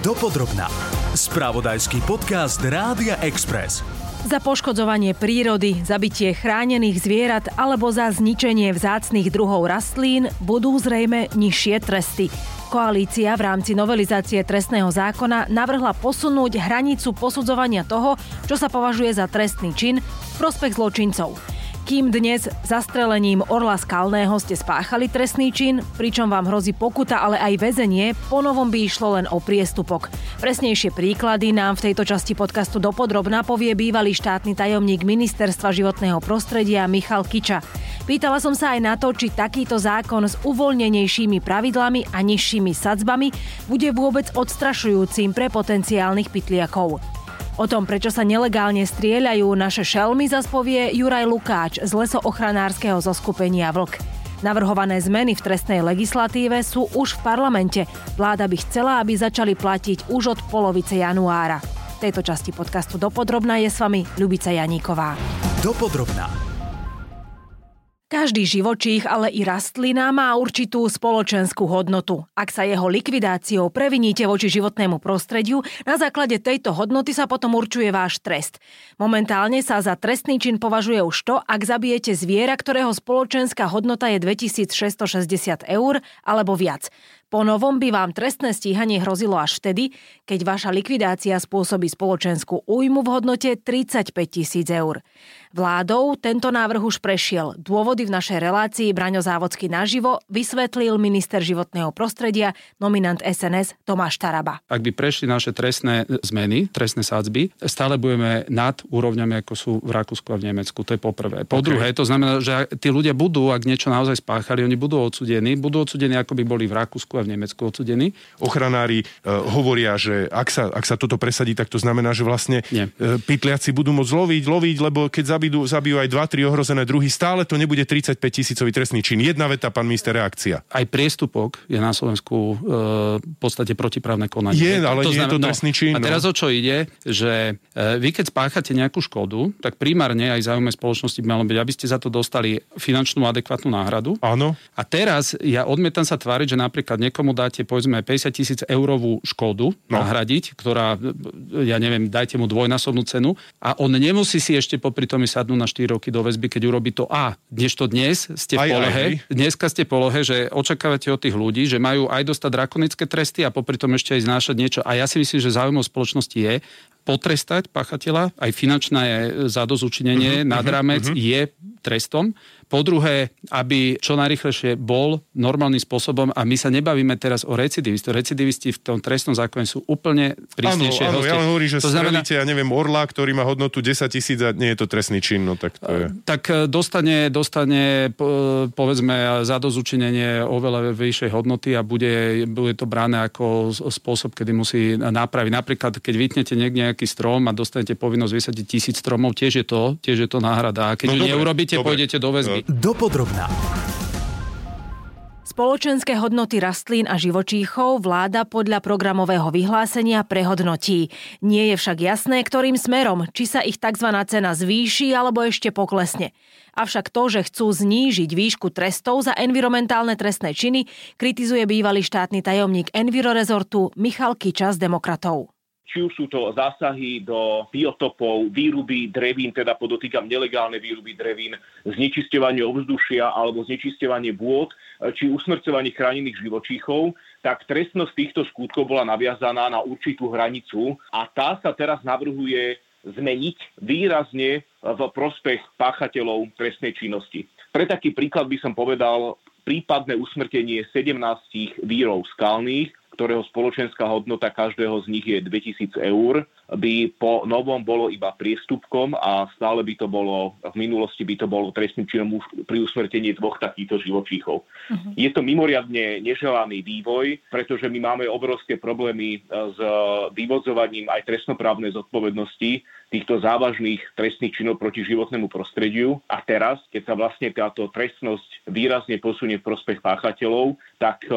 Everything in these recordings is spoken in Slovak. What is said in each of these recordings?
Dopodrobná. Spravodajský podcast Rádia Express. Za poškodzovanie prírody, zabitie chránených zvierat alebo za zničenie vzácnych druhov rastlín budú zrejme nižšie tresty. Koalícia v rámci novelizácie trestného zákona navrhla posunúť hranicu posudzovania toho, čo sa považuje za trestný čin v prospech zločincov. Kým dnes zastrelením Orla Skalného ste spáchali trestný čin, pričom vám hrozí pokuta, ale aj väzenie, ponovom by išlo len o priestupok. Presnejšie príklady nám v tejto časti podcastu dopodrobná povie bývalý štátny tajomník Ministerstva životného prostredia Michal Kiča. Pýtala som sa aj na to, či takýto zákon s uvoľnenejšími pravidlami a nižšími sadzbami bude vôbec odstrašujúcim pre potenciálnych pytliakov. O tom, prečo sa nelegálne strieľajú naše šelmy, zaspovie Juraj Lukáč z lesoochranárskeho zoskupenia Vlk. Navrhované zmeny v trestnej legislatíve sú už v parlamente. Vláda by chcela, aby začali platiť už od polovice januára. V tejto časti podcastu Dopodrobná je s vami Ľubica Janíková. Dopodrobná. Každý živočích, ale i rastlina má určitú spoločenskú hodnotu. Ak sa jeho likvidáciou previníte voči životnému prostrediu, na základe tejto hodnoty sa potom určuje váš trest. Momentálne sa za trestný čin považuje už to, ak zabijete zviera, ktorého spoločenská hodnota je 2660 eur alebo viac. Po novom by vám trestné stíhanie hrozilo až vtedy, keď vaša likvidácia spôsobí spoločenskú újmu v hodnote 35 tisíc eur. Vládou tento návrh už prešiel. Dôvody v našej relácii Braňo Závodský naživo vysvetlil minister životného prostredia, nominant SNS Tomáš Taraba. Ak by prešli naše trestné zmeny, trestné sádzby, stále budeme nad úrovňami, ako sú v Rakúsku a v Nemecku. To je poprvé. Po okay. druhé, to znamená, že tí ľudia budú, ak niečo naozaj spáchali, oni budú odsudení, budú odsudení, ako by boli v Rakúsku a v Nemecku odsudení. Ochranári uh, hovoria, že ak sa, ak sa toto presadí, tak to znamená, že vlastne uh, pytliaci budú môcť loviť, loviť, lebo keď zabijú, zabijú aj 2-3 ohrozené druhy, stále to nebude 35 tisícový trestný čin. Jedna veta, pán minister, reakcia. Aj priestupok je na Slovensku e, v podstate protiprávne konanie. Je, ale to nie znamená, je to trestný čin. No, a teraz no. o čo ide, že e, vy keď spáchate nejakú škodu, tak primárne aj záujme spoločnosti by malo byť, aby ste za to dostali finančnú adekvátnu náhradu. Áno. A teraz ja odmietam sa tváriť, že napríklad niekomu dáte povedzme 50 tisíc eurovú škodu no. nahradiť, ktorá, ja neviem, dajte mu dvojnásobnú cenu a on nemusí si ešte popri tom sadnúť na 4 roky do väzby, keď urobí to A. Dnes to dnes ste v polohe, aj, aj. dneska ste v polohe, že očakávate od tých ľudí, že majú aj dostať drakonické tresty a popri tom ešte aj znášať niečo. A ja si myslím, že záujmom spoločnosti je potrestať pachateľa, aj finančné zadozučinenie uh-huh, nad rámec uh-huh. je trestom. Po druhé, aby čo najrychlejšie bol normálnym spôsobom a my sa nebavíme teraz o recidivistoch. Recidivisti v tom trestnom zákone sú úplne prísnejšie. Áno, áno, ja hovorím, že to znamená, ja neviem, orla, ktorý má hodnotu 10 tisíc a nie je to trestný čin, no tak to je... Tak e, dostane, dostane povedzme zadozučinenie oveľa vyššej hodnoty a bude, bude to bráne ako spôsob, kedy musí napraviť. Napríklad, keď vytnete niekde nejaký strom a dostanete povinnosť vysadiť tisíc stromov, tiež je to, tiež je to náhrada. A keď no, ju dobre, neurobíte, dobre. pôjdete do väzby. Dopodrobná. Spoločenské hodnoty rastlín a živočíchov vláda podľa programového vyhlásenia prehodnotí. Nie je však jasné, ktorým smerom, či sa ich tzv. cena zvýši alebo ešte poklesne. Avšak to, že chcú znížiť výšku trestov za environmentálne trestné činy, kritizuje bývalý štátny tajomník Envirorezortu Michal Kiča z Demokratov či už sú to zásahy do biotopov, výruby drevín, teda podotýkam nelegálne výruby drevín, znečisťovanie ovzdušia alebo znečisťovanie vôd, či usmrcovanie chránených živočíchov, tak trestnosť týchto skutkov bola naviazaná na určitú hranicu a tá sa teraz navrhuje zmeniť výrazne v prospech páchateľov trestnej činnosti. Pre taký príklad by som povedal prípadné usmrtenie 17 vírov skalných, ktorého spoločenská hodnota každého z nich je 2000 eur, by po novom bolo iba priestupkom a stále by to bolo, v minulosti by to bolo trestným činom pri usmrtení dvoch takýchto živočíchov. Uh-huh. Je to mimoriadne neželaný vývoj, pretože my máme obrovské problémy e, s vyvodzovaním aj trestnoprávnej zodpovednosti týchto závažných trestných činov proti životnému prostrediu. A teraz, keď sa vlastne táto trestnosť výrazne posunie v prospech páchateľov, tak e,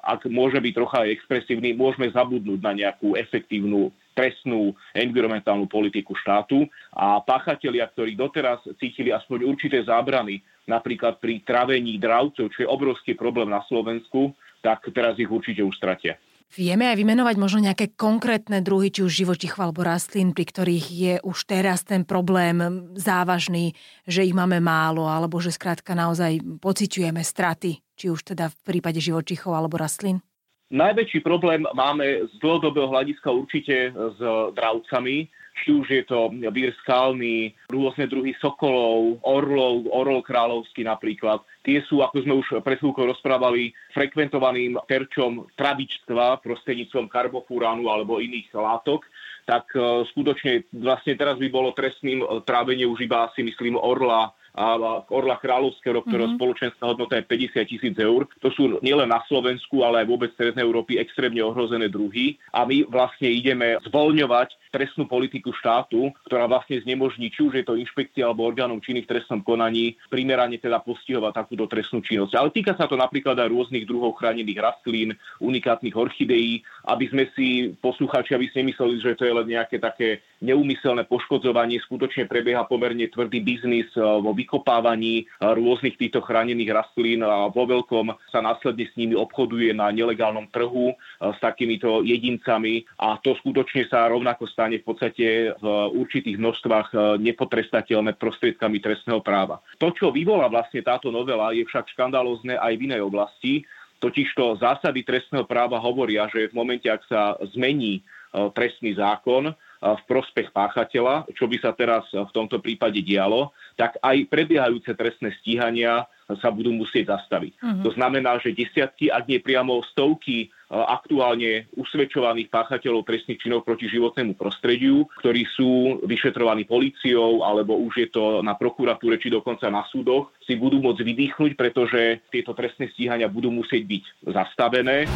ak môže byť trocha expresívny, môžeme zabudnúť na nejakú efektívnu trestnú environmentálnu politiku štátu a páchatelia, ktorí doteraz cítili aspoň určité zábrany, napríklad pri travení dravcov, čo je obrovský problém na Slovensku, tak teraz ich určite už stratia. Vieme aj vymenovať možno nejaké konkrétne druhy, či už živočichov alebo rastlín, pri ktorých je už teraz ten problém závažný, že ich máme málo, alebo že skrátka naozaj pociťujeme straty, či už teda v prípade živočichov alebo rastlín? Najväčší problém máme z dlhodobého hľadiska určite s dravcami, či už je to vír skalný, rôzne druhy sokolov, orlov, orol kráľovský napríklad. Tie sú, ako sme už pred chvíľkou rozprávali, frekventovaným terčom travičstva prostredníctvom karbofúránu alebo iných látok tak e, skutočne vlastne teraz by bolo trestným trávenie už iba si myslím orla Orla Kráľovského, ktorého mm-hmm. spoločenská hodnota je 50 tisíc eur. To sú nielen na Slovensku, ale aj vôbec Strednej Európy extrémne ohrozené druhy. A my vlastne ideme zvoľňovať trestnú politiku štátu, ktorá vlastne znemožní, či už je to inšpekcia alebo orgánom činných v trestnom konaní, primerane teda postihovať takúto trestnú činnosť. Ale týka sa to napríklad aj rôznych druhov chránených rastlín, unikátnych orchideí, aby sme si poslucháči, aby si nemysleli, že to je len nejaké také neumyselné poškodzovanie, skutočne prebieha pomerne tvrdý biznis eh, vo vykopávaní rôznych týchto chránených rastlín a vo veľkom sa následne s nimi obchoduje na nelegálnom trhu s takýmito jedincami a to skutočne sa rovnako stane v podstate v určitých množstvách nepotrestateľné prostriedkami trestného práva. To, čo vyvolá vlastne táto novela, je však škandalózne aj v inej oblasti, Totižto zásady trestného práva hovoria, že v momente, ak sa zmení trestný zákon, v prospech páchateľa, čo by sa teraz v tomto prípade dialo, tak aj prebiehajúce trestné stíhania sa budú musieť zastaviť. Uh-huh. To znamená, že desiatky, ak nie priamo stovky aktuálne usvedčovaných páchateľov trestných činov proti životnému prostrediu, ktorí sú vyšetrovaní políciou alebo už je to na prokuratúre či dokonca na súdoch, si budú môcť vydýchnuť, pretože tieto trestné stíhania budú musieť byť zastavené.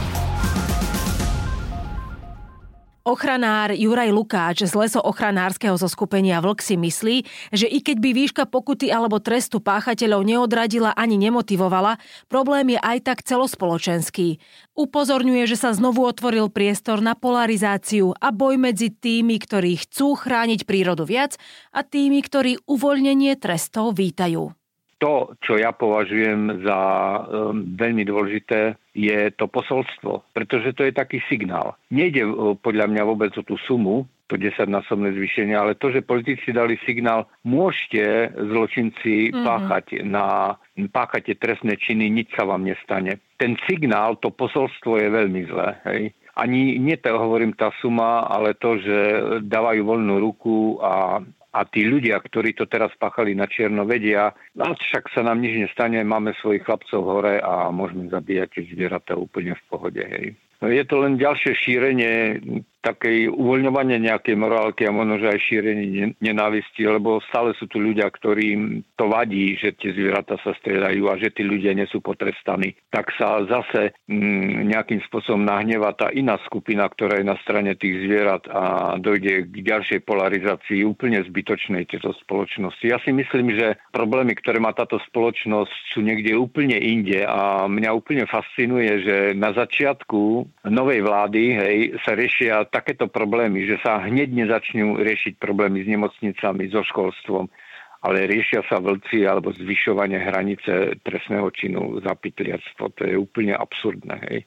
Ochranár Juraj Lukáč z lesoochranárskeho zoskupenia Vlk si myslí, že i keď by výška pokuty alebo trestu páchateľov neodradila ani nemotivovala, problém je aj tak celospoločenský. Upozorňuje, že sa znovu otvoril priestor na polarizáciu a boj medzi tými, ktorí chcú chrániť prírodu viac a tými, ktorí uvoľnenie trestov vítajú to, čo ja považujem za um, veľmi dôležité, je to posolstvo, pretože to je taký signál. Nejde uh, podľa mňa vôbec o tú sumu, to 10-násobné zvýšenie, ale to, že politici dali signál, môžete zločinci mm-hmm. páchať na páchate trestné činy, nič sa vám nestane. Ten signál, to posolstvo je veľmi zlé. Hej ani nie to hovorím tá suma, ale to, že dávajú voľnú ruku a a tí ľudia, ktorí to teraz pachali na čierno, vedia, no však sa nám nič nestane, máme svojich chlapcov hore a môžeme zabíjať zvieratá úplne v pohode. Hej. No je to len ďalšie šírenie takej uvoľňovanie nejakej morálky a možno, že aj šírenie nenávisti, lebo stále sú tu ľudia, ktorým to vadí, že tie zvieratá sa striedajú a že tí ľudia nie sú potrestaní. Tak sa zase mm, nejakým spôsobom nahneva tá iná skupina, ktorá je na strane tých zvierat a dojde k ďalšej polarizácii úplne zbytočnej tejto spoločnosti. Ja si myslím, že problémy, ktoré má táto spoločnosť, sú niekde úplne inde a mňa úplne fascinuje, že na začiatku novej vlády hej, sa riešia takéto problémy, že sa hneď nezačnú riešiť problémy s nemocnicami, so školstvom, ale riešia sa vlci alebo zvyšovanie hranice trestného činu za pytliactvo. To je úplne absurdné. Hej.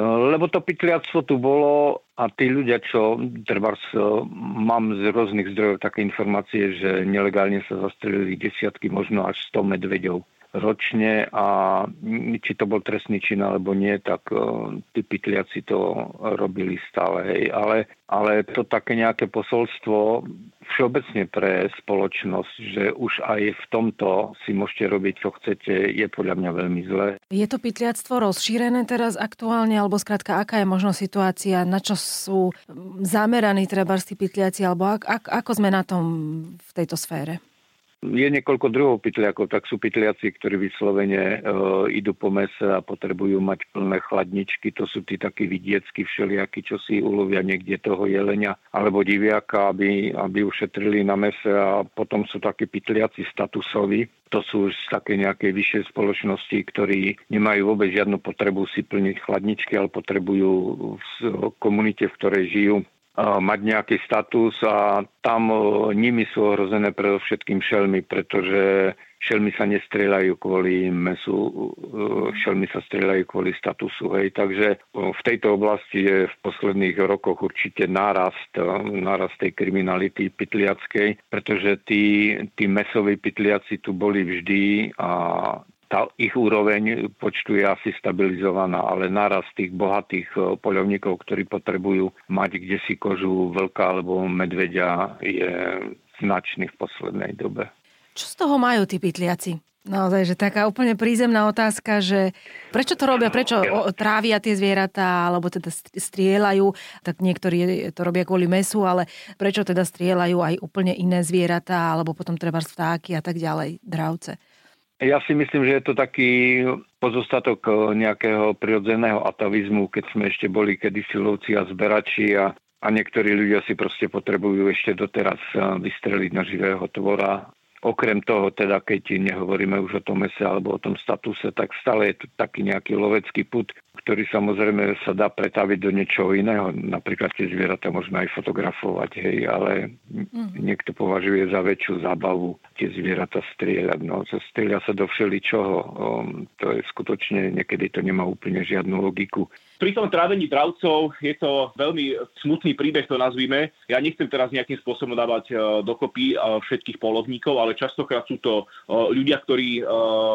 Lebo to pytliactvo tu bolo a tí ľudia, čo treba mám z rôznych zdrojov také informácie, že nelegálne sa zastrelili desiatky, možno až 100 medveďov ročne a či to bol trestný čin alebo nie, tak uh, tí pytliaci to robili stále. Hej. Ale, ale to také nejaké posolstvo všeobecne pre spoločnosť, že už aj v tomto si môžete robiť, čo chcete, je podľa mňa veľmi zlé. Je to pytliactvo rozšírené teraz aktuálne, alebo skrátka, aká je možno situácia, na čo sú zameraní treba tí pytliaci, alebo ak, ak, ako sme na tom v tejto sfére? Je niekoľko druhov pytliakov, tak sú pytliaci, ktorí vyslovene e, idú po mese a potrebujú mať plné chladničky. To sú tí takí vidiecky všelijakí, čo si ulovia niekde toho jelenia alebo diviaka, aby, aby ušetrili na mese a potom sú takí pytliaci statusoví. To sú už také nejakej vyššej spoločnosti, ktorí nemajú vôbec žiadnu potrebu si plniť chladničky, ale potrebujú v komunite, v ktorej žijú mať nejaký status a tam nimi sú ohrozené predovšetkým šelmy, pretože šelmy sa nestrieľajú kvôli mesu, šelmy sa strieľajú kvôli statusu. Hej. Takže v tejto oblasti je v posledných rokoch určite nárast, nárast tej kriminality pytliackej, pretože tí, tí mesoví pytliaci tu boli vždy a tá ich úroveň počtu je asi stabilizovaná, ale naraz tých bohatých e, poľovníkov, ktorí potrebujú mať kde si kožu vlka alebo medveďa, je značný v poslednej dobe. Čo z toho majú tí pytliaci? Naozaj, že taká úplne prízemná otázka, že prečo to robia, prečo trávia tie zvieratá, alebo teda strieľajú, tak niektorí to robia kvôli mesu, ale prečo teda strieľajú aj úplne iné zvieratá, alebo potom treba vtáky a tak ďalej, dravce. Ja si myslím, že je to taký pozostatok eh, nejakého prirodzeného atavizmu, keď sme ešte boli kedysi lovci a zberači a, a niektorí ľudia si proste potrebujú ešte doteraz eh, vystreliť na živého tvora. Okrem toho, teda keď nehovoríme už o tom mese alebo o tom statuse, tak stále je tu taký nejaký lovecký put, ktorý samozrejme sa dá pretaviť do niečoho iného. Napríklad tie zvieratá môžeme aj fotografovať, hej, ale mm. niekto považuje za väčšiu zábavu tie zvieratá strieľať. No, strieľa sa do všeličoho. Um, to je skutočne, niekedy to nemá úplne žiadnu logiku. Pri tom trávení dravcov je to veľmi smutný príbeh, to nazvime. Ja nechcem teraz nejakým spôsobom dávať e, dokopy e, všetkých polovníkov, ale častokrát sú to e, ľudia, ktorí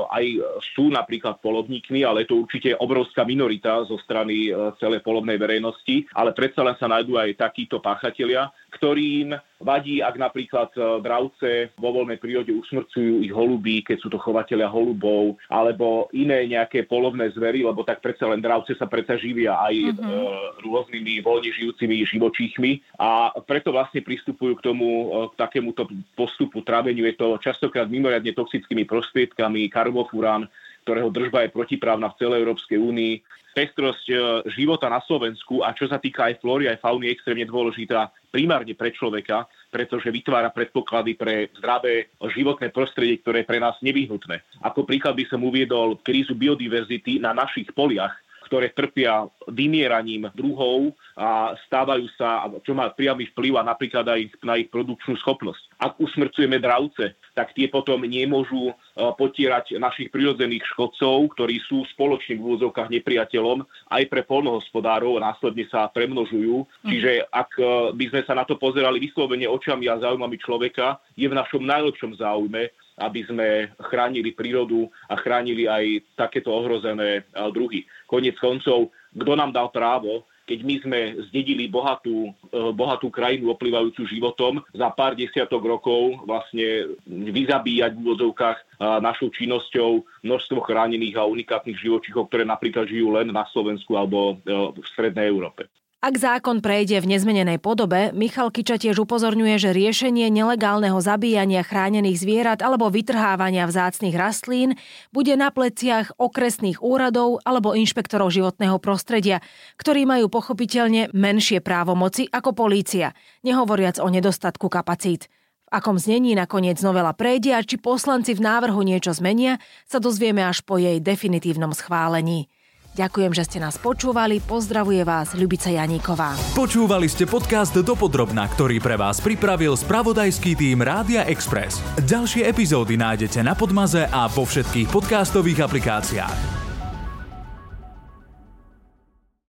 aj sú napríklad polovníkmi, ale je to určite obrovská minorita zo strany celej polovnej verejnosti, ale predsa len sa nájdú aj takíto páchatelia, ktorým vadí, ak napríklad dravce vo voľnej prírode usmrcujú ich holuby, keď sú to chovateľia holubov, alebo iné nejaké polovné zvery, lebo tak predsa len dravce sa predsa živia aj mm-hmm. e, rôznymi voľne žijúcimi živočíchmi a preto vlastne pristupujú k tomu, e, k takémuto postupu tráveniu. Je to častokrát mimoriadne toxickými prostriedkami, karbofurán, ktorého držba je protiprávna v celej Európskej únii. Pestrosť e, života na Slovensku a čo sa týka aj flóry, aj fauny, je extrémne dôležitá primárne pre človeka, pretože vytvára predpoklady pre zdravé životné prostredie, ktoré je pre nás nevyhnutné. Ako príklad by som uviedol krízu biodiverzity na našich poliach, ktoré trpia vymieraním druhov a stávajú sa, čo má priamy vplyv a napríklad aj na ich produkčnú schopnosť. Ak usmrcujeme dravce, tak tie potom nemôžu e, potierať našich prirodzených škodcov, ktorí sú spoločne v úvodzovkách nepriateľom aj pre polnohospodárov a následne sa premnožujú. Mhm. Čiže ak e, by sme sa na to pozerali vyslovene očami a záujmami človeka, je v našom najlepšom záujme, aby sme chránili prírodu a chránili aj takéto ohrozené druhy. Konec koncov, kto nám dal právo, keď my sme zdedili bohatú, e, bohatú krajinu oplývajúcu životom, za pár desiatok rokov vlastne vyzabíjať v úvodzovkách našou činnosťou množstvo chránených a unikátnych živočichov, ktoré napríklad žijú len na Slovensku alebo e, v Strednej Európe. Ak zákon prejde v nezmenenej podobe, Michal Kiča tiež upozorňuje, že riešenie nelegálneho zabíjania chránených zvierat alebo vytrhávania vzácnych rastlín bude na pleciach okresných úradov alebo inšpektorov životného prostredia, ktorí majú pochopiteľne menšie právomoci ako polícia, nehovoriac o nedostatku kapacít. V akom znení nakoniec novela prejde a či poslanci v návrhu niečo zmenia, sa dozvieme až po jej definitívnom schválení. Ďakujem, že ste nás počúvali. Pozdravuje vás Ľubica Janíková. Počúvali ste podcast Dopodrobna, ktorý pre vás pripravil spravodajský tým Rádia Express. Ďalšie epizódy nájdete na Podmaze a vo všetkých podcastových aplikáciách.